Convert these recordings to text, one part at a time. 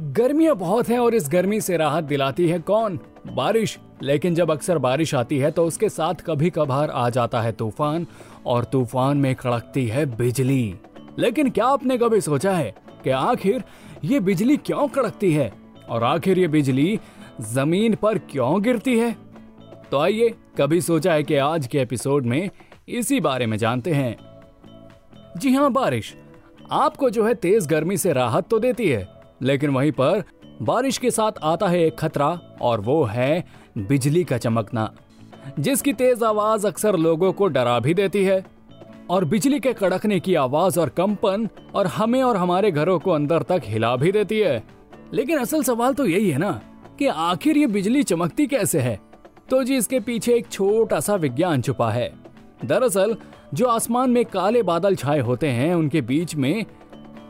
गर्मियाँ बहुत हैं और इस गर्मी से राहत दिलाती है कौन? बारिश। लेकिन जब अक्सर बारिश आती है तो उसके साथ कभी कभार आ जाता है तूफ़ान, और तूफ़ान में कड़कती है बिजली। लेकिन क्या आपने कभी सोचा है कि आखिर ये बिजली क्यों कड़कती है? और आखिर ये बिजली ज़मीन पर क्यों गिरती है? तो आइए, कभी सोचा है कि आज के एपिसोड में इसी बारे में जानते हैं। जी हाँ बारिश। आपको जो है तेज गर्मी से राहत तो देती है लेकिन वहीं पर बारिश के साथ आता है एक खतरा, और वो है बिजली का चमकना, जिसकी तेज आवाज़ अक्सर लोगों को डरा भी देती है। और बिजली के कड़कने की आवाज़ और कंपन और हमें और हमारे घरों को अंदर तक हिला भी देती है। लेकिन असल सवाल तो यही है ना कि आखिर ये बिजली चमकती कैसे है? तो जी, इसके पीछे एक छोटा सा विज्ञान छुपा है। दरअसल, जो आसमान में काले बादल छाए होते हैं, उनके बीच में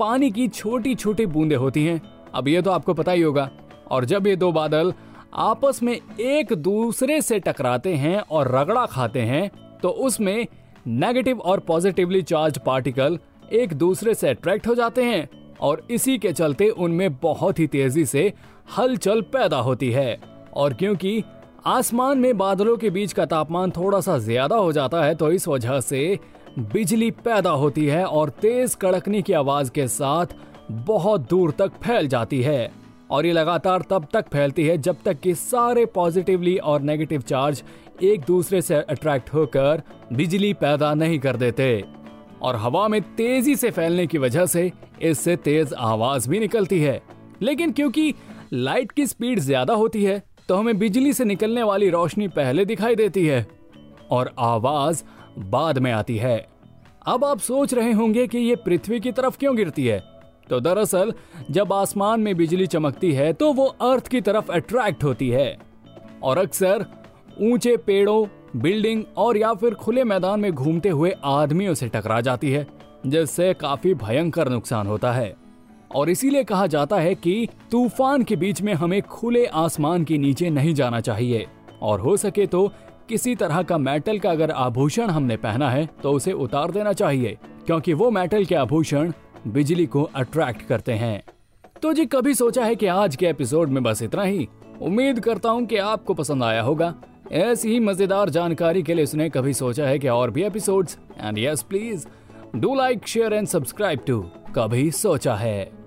पानी की छोटी छोटी बूंदें होती हैं। अब ये तो आपको पता ही होगा। और जब ये दो बादल आपस में एक दूसरे से टकराते हैं और रगड़ा खाते हैं तो उसमें नेगेटिव और पॉजिटिवली चार्ज पार्टिकल एक दूसरे से अट्रैक्ट हो जाते हैं और इसी के चलते उनमें बहुत ही तेज़ी से हलचल पैदा होती है। और क्योंकि आसमान में बादलों के बीच का तापमान थोड़ा सा ज़्यादा हो जाता है तो इस वजह से बिजली पैदा होती है और तेज कड़कने की आवाज़ के साथ बहुत दूर तक फैल जाती है। और ये लगातार तब तक फैलती है जब तक कि सारे पॉजिटिवली और नेगेटिव चार्ज एक दूसरे से अट्रैक्ट होकर बिजली पैदा नहीं कर देते। और हवा में तेज़ी से फैलने की वजह से इससे तेज आवाज़ भी निकलती है। लेकिन क्योंकि लाइट की स्पीड ज़्यादा होती है तो हमें बिजली से निकलने वाली रोशनी पहले दिखाई देती है। और आवाज़ बाद में आती है। अब आप सोच रहे होंगे कि ये पृथ्वी की तरफ़ क्यों गिरती है? तो दरअसल, जब आसमान में बिजली चमकती है तो वो अर्थ की तरफ़ अट्रैक्ट होती है। और अक्सर, ऊँचे पेड़ों, बिल्डिंग और या फिर खुले मैदान में घूमते हुए आदमियों से टकरा जाती है, जिससे काफ़ी भयंकर नुकसान होता है। और इसीलिए कहा जाता है कि तूफ़ान के बीच में हमें खुले आसमान के नीचे नहीं जाना चाहिए। और हो सके तो किसी तरह का मेटल का अगर आभूषण हमने पहना है तो उसे उतार देना चाहिए, क्योंकि वो मेटल के आभूषण बिजली को अट्रैक्ट करते हैं। तो जी, कभी सोचा है कि आज के एपिसोड में बस इतना ही? उम्मीद करता हूँ कि आपको पसंद आया होगा। ऐसी ही मज़ेदार जानकारी के लिए उसने कभी सोचा है कि और भी episodes? And yes please do like share and subscribe to कभी सोचा है।